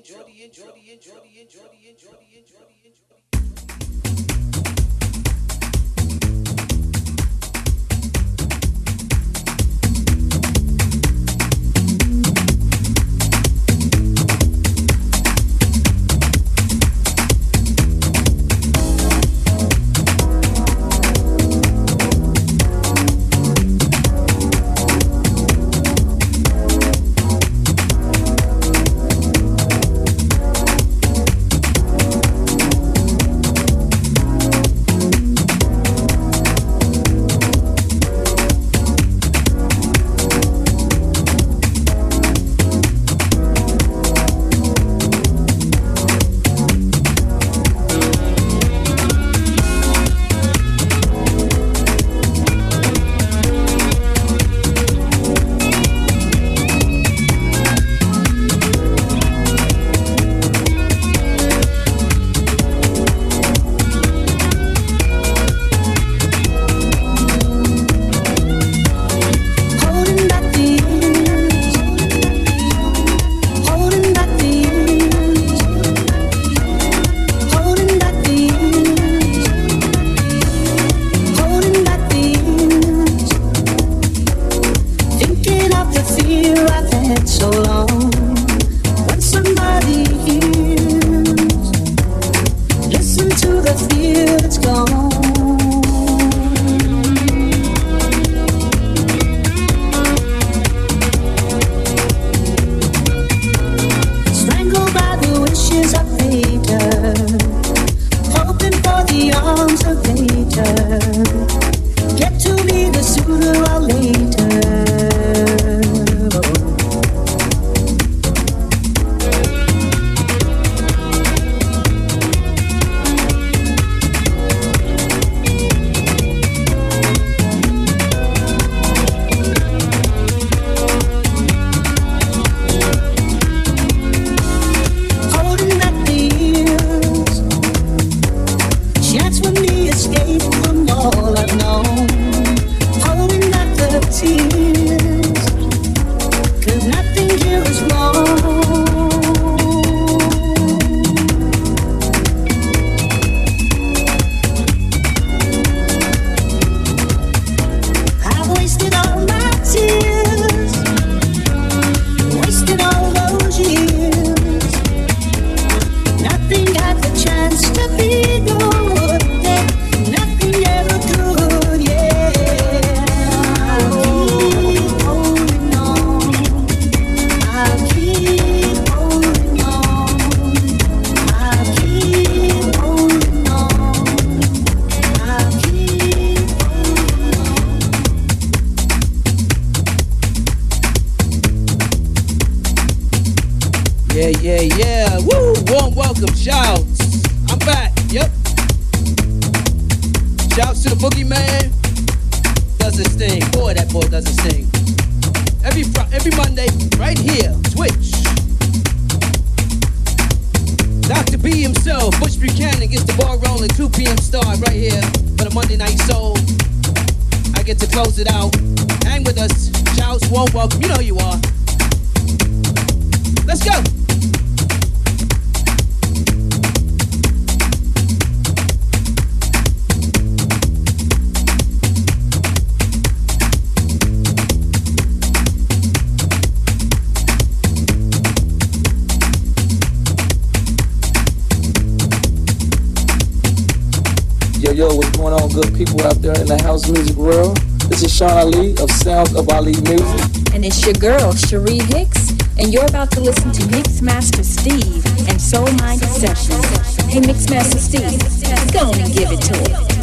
enjoy the enjoy the enjoy the enjoy the enjoy the enjoy the enjoy the going good people out there in the house music world? This is Sean Ali of Sounds of Ali Music. And it's your girl, Cherie Hicks, and you're about to listen to Mixmaster Steve and Soul Mind Sessions. Hey, Mixmaster Steve, go and give it to him.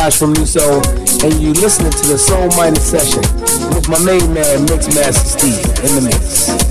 Josh from Soul, and you listening to the Soul Minded Session with my main man, Mix Master Steve, in the mix.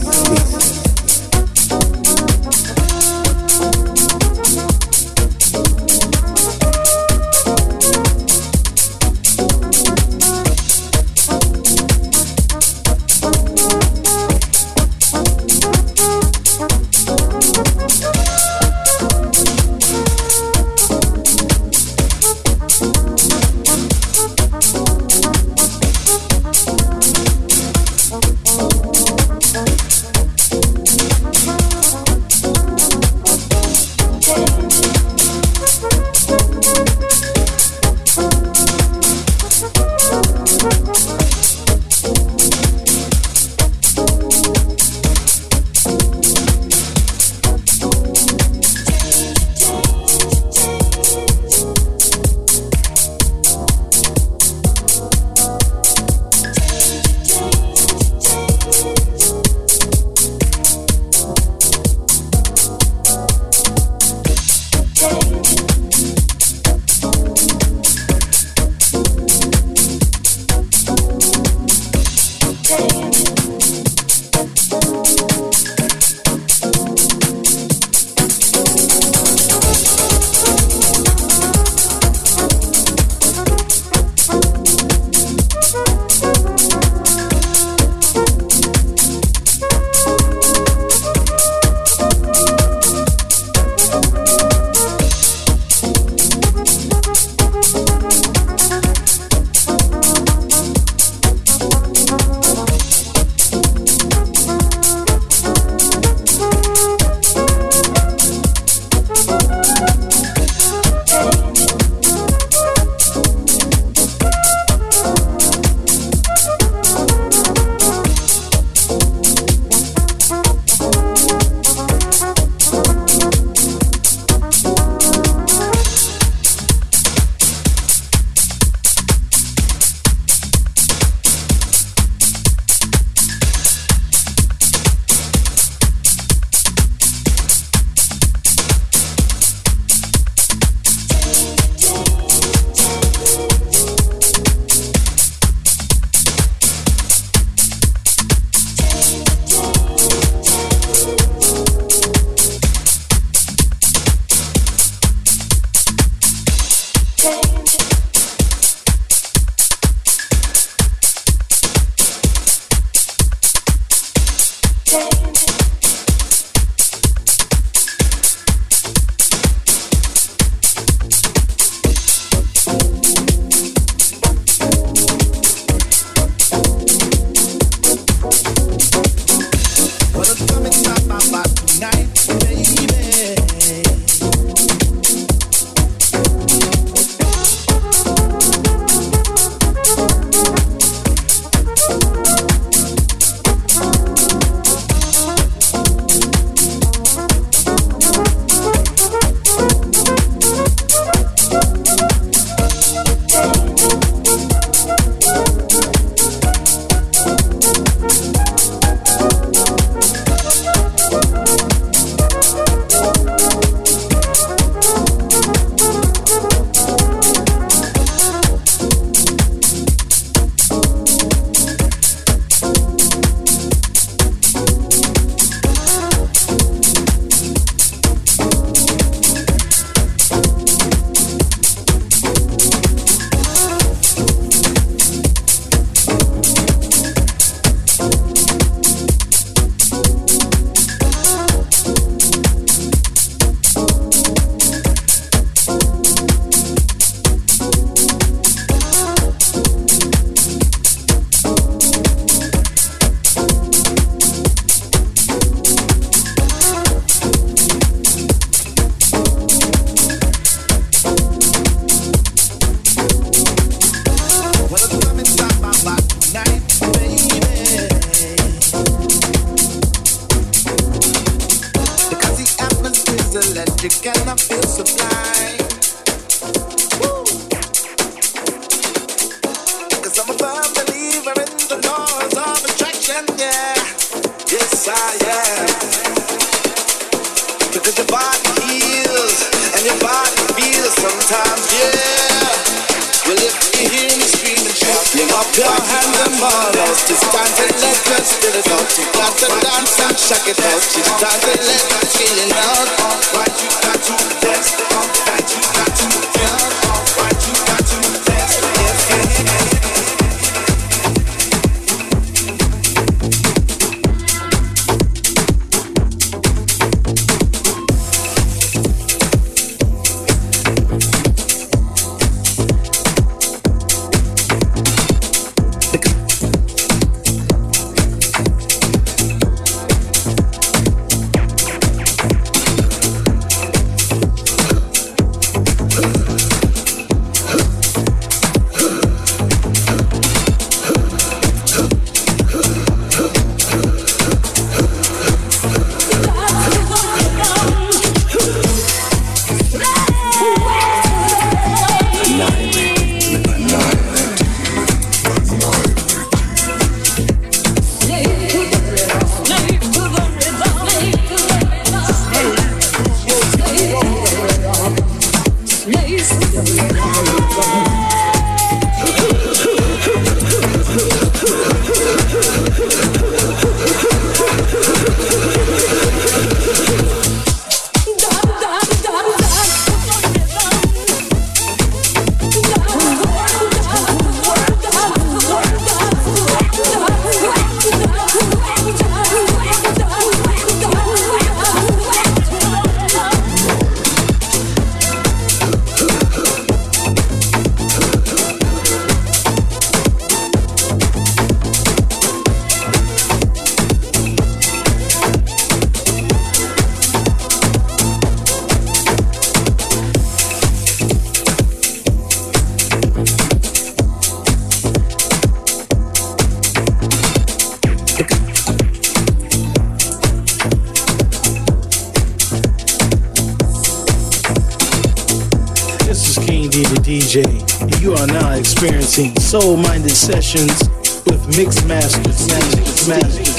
Soul Minded Sessions with Mix Masters. Masters, Masters, Masters.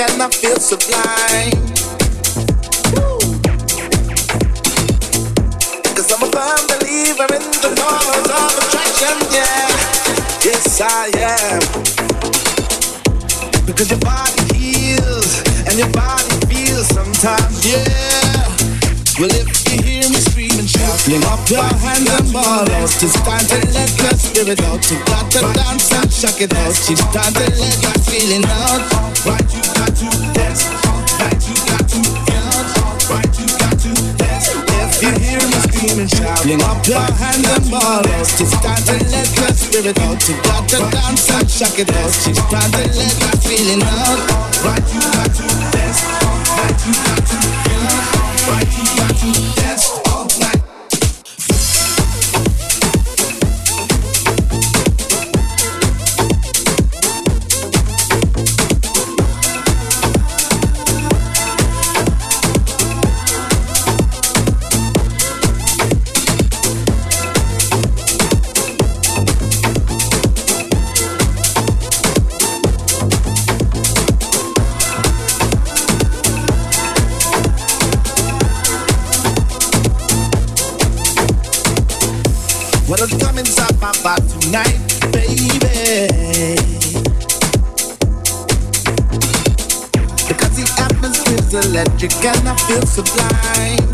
And I feel sublime. Cause I'm a firm believer in the laws of attraction, yeah. Yes, I am. Because your body heals and your body feels sometimes, your hands and ball out. It's time to let your spirit out. You got to dance and shock it out. It's time to let your feeling out. Right, you got to dance. Right, you got to dance. Right, you got to dance. If you hear me screaming, shout, fling up your hands and ball out. It's time to let your spirit out. You got to dance and shock it out. It's time to let your feeling out. Right, you got to dance. Right, you got to dance. Right, you got to dance. And I feel sublime.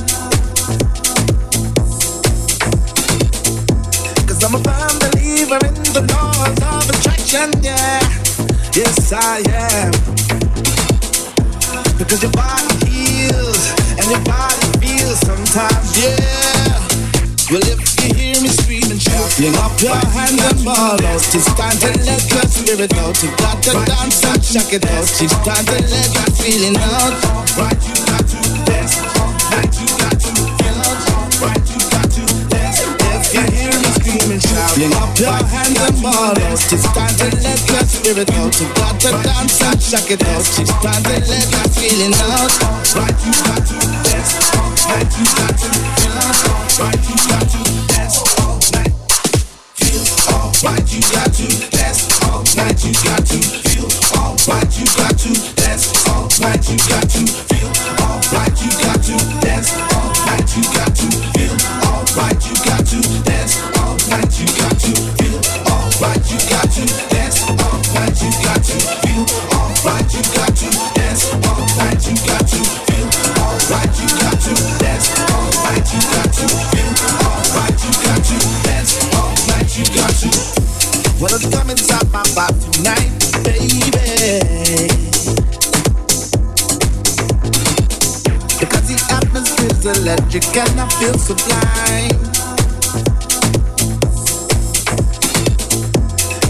Your hands and ball out, it's time to let your spirit out. You got to dance and check it out. It's time to let that feeling out. Right, you got to dance. Right, you got to feel out. Right, you got to dance. If you hear me screaming, shouting up your hands and ball out, it's time to let your spirit out. You got to dance and check it out. It's time to let that feeling out. Right, you got to dance. Right, you got to feel out. Right, you got to dance all alright, you got to dance all night. You got to feel All alright, you got to dance all night. You got to feel and I feel sublime.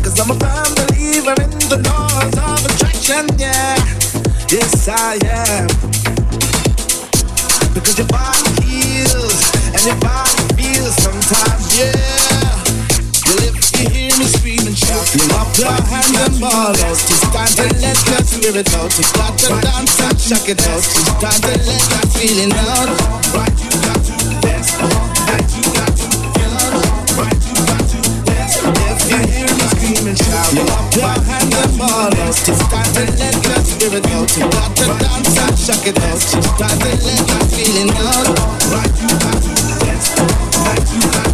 Cause I'm a firm believer in the laws of attraction, yeah. Yes, I am. Because your body heals and your body feels sometimes, yeah. Well, if you hear me screaming, shouting up your hands and ball out, it's time to let your spirit out. You got to dance and check it out. It's time to let that feeling out. Up your hands and time to let your spirit out. You got to dance it out. Let feeling out. Right, you got to dance. Right, you got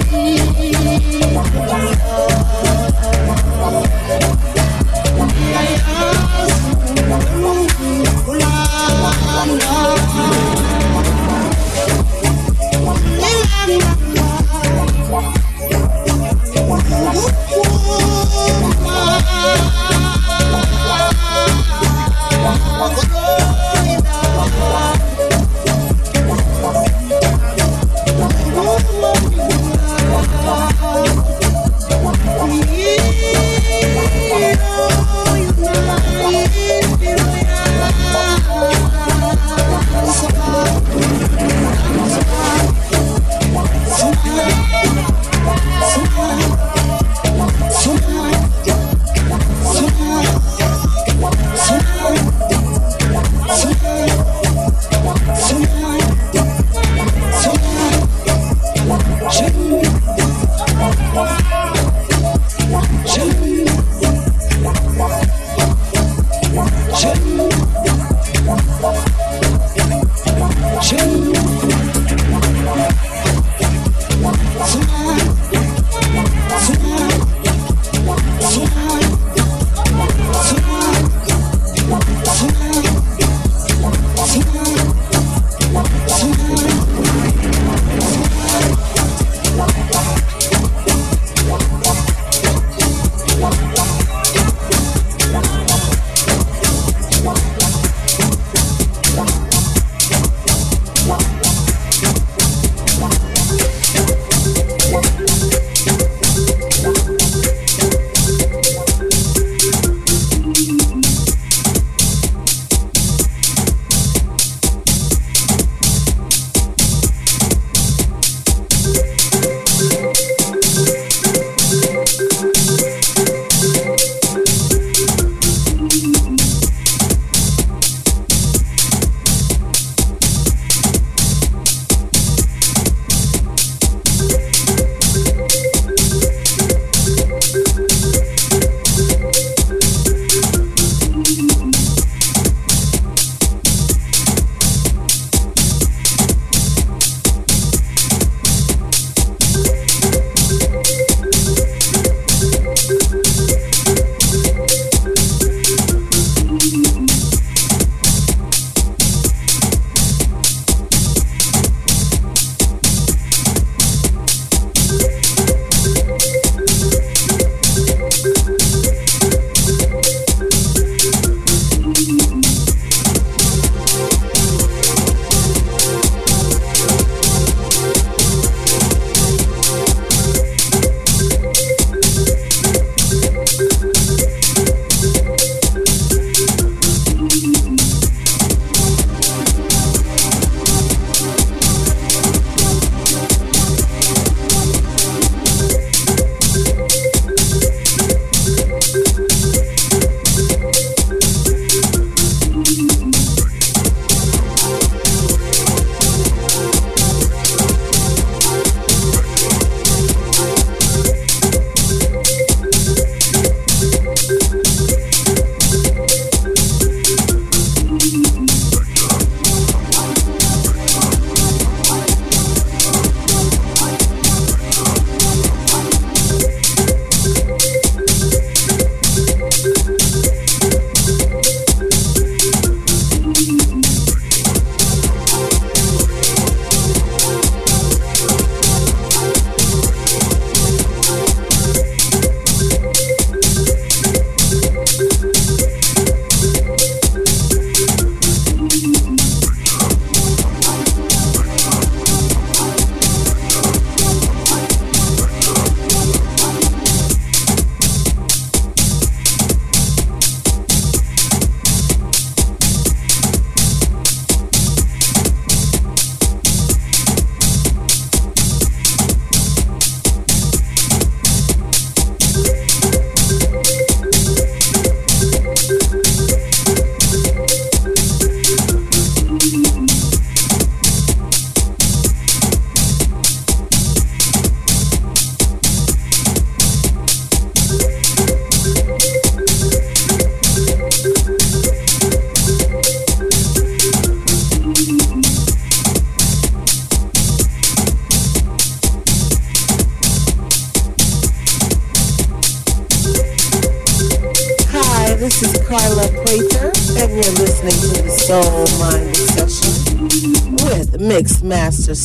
me.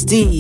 15.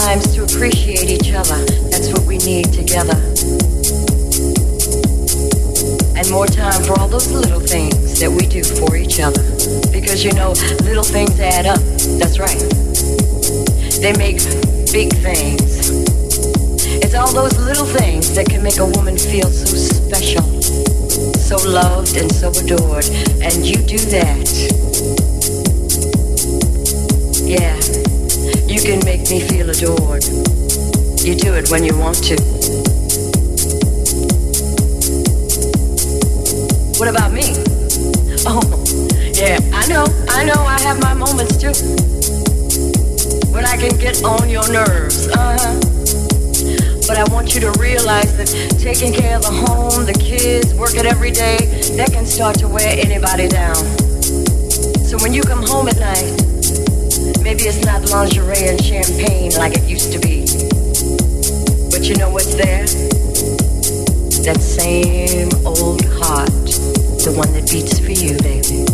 Times to appreciate each other. That's what we need together. And more time for all those little things that we do for each other. Because you know, little things add up. That's right. They make big things. It's all those little things that can make a woman feel so special, so loved and so adored. And you do that. You can make me feel adored. You do it when you want to. What about me? Oh, yeah, I know, I know I have my moments too. When I can get on your nerves, uh-huh. But I want you to realize that taking care of the home, the kids, working every day, that can start to wear anybody down. So when you come home at night, maybe it's not lingerie and champagne like it used to be. But you know what's there? That same old heart, the one that beats for you, baby.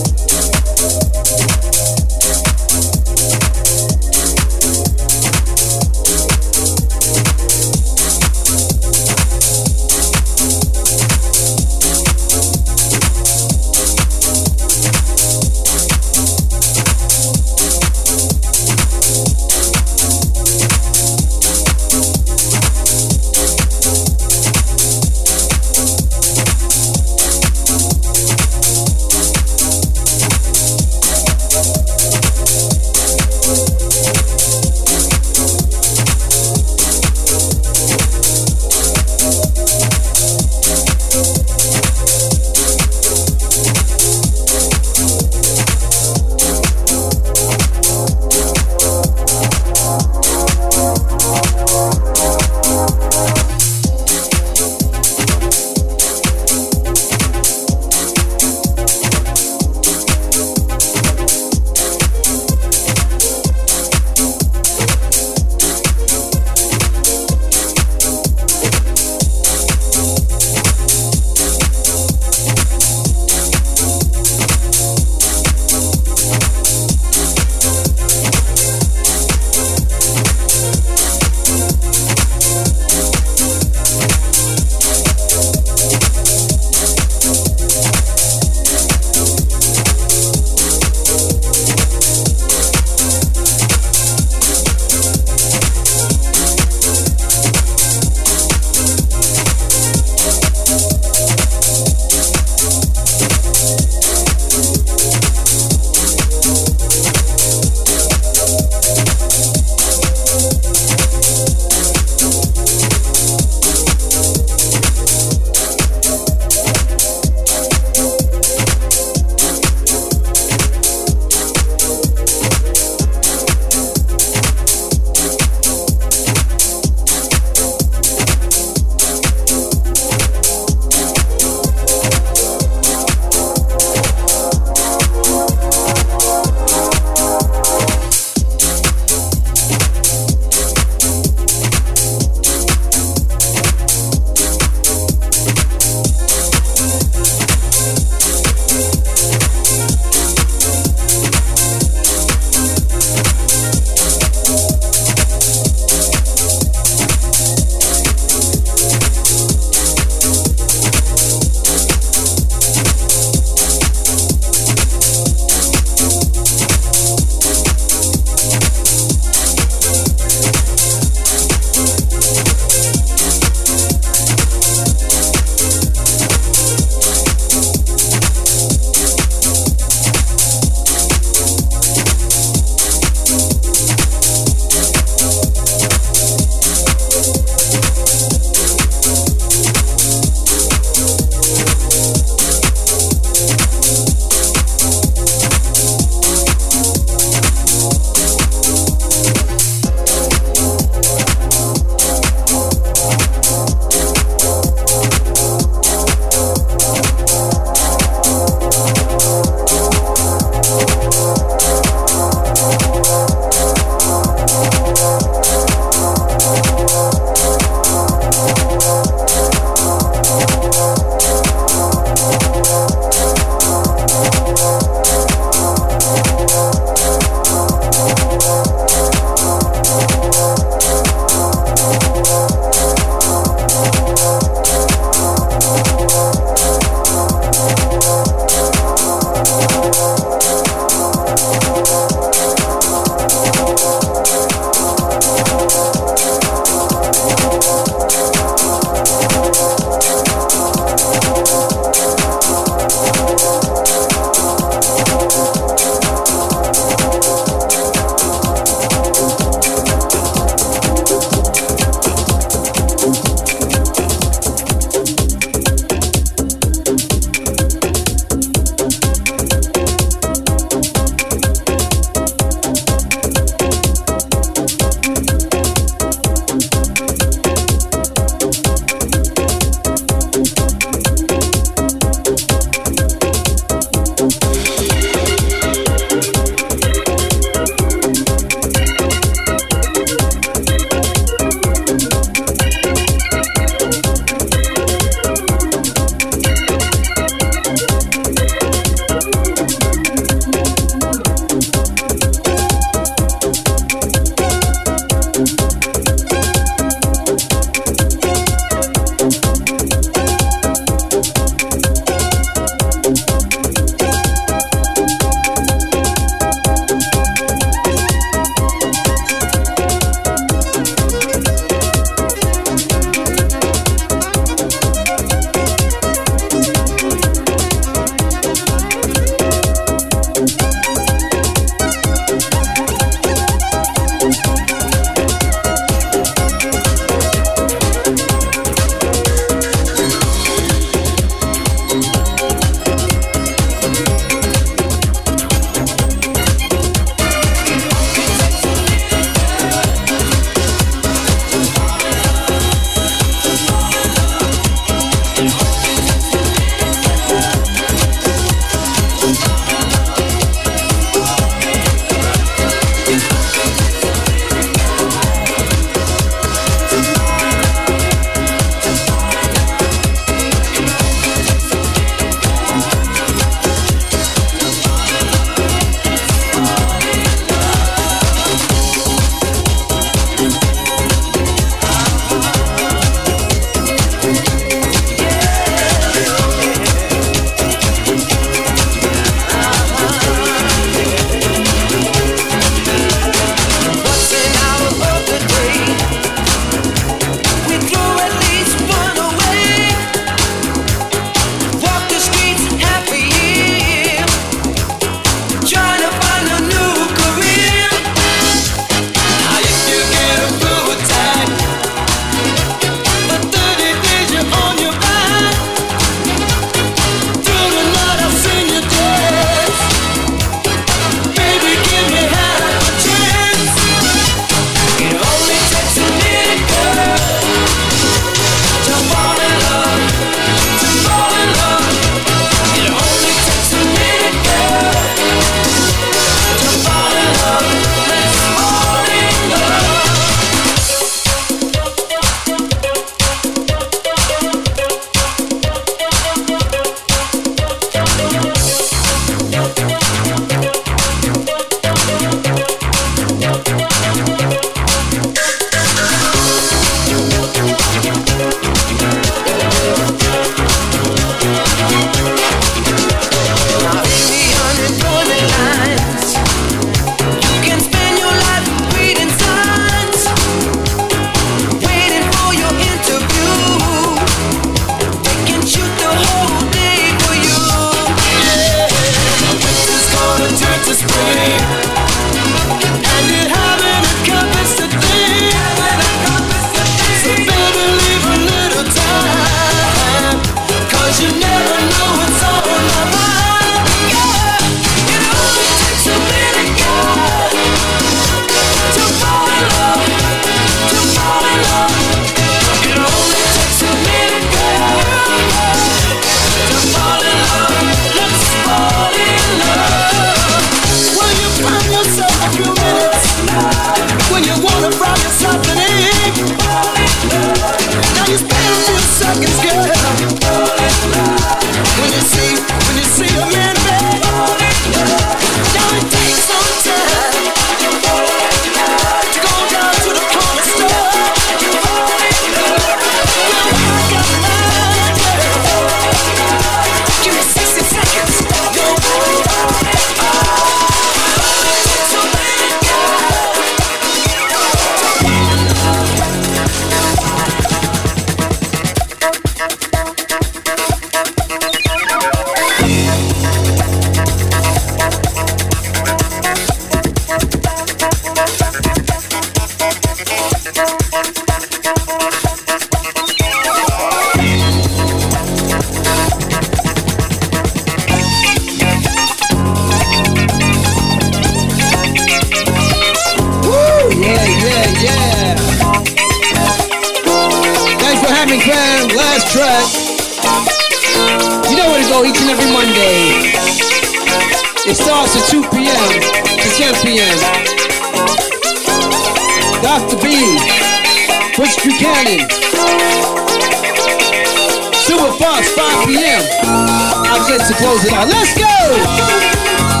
Get to close it out. Let's go!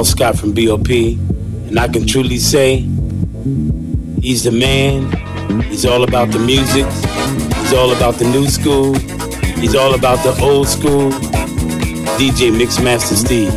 Paul Scott from BOP, and I can truly say he's the man. He's all about the music. He's all about the new school. He's all about the old school. DJ Mixmaster Steve.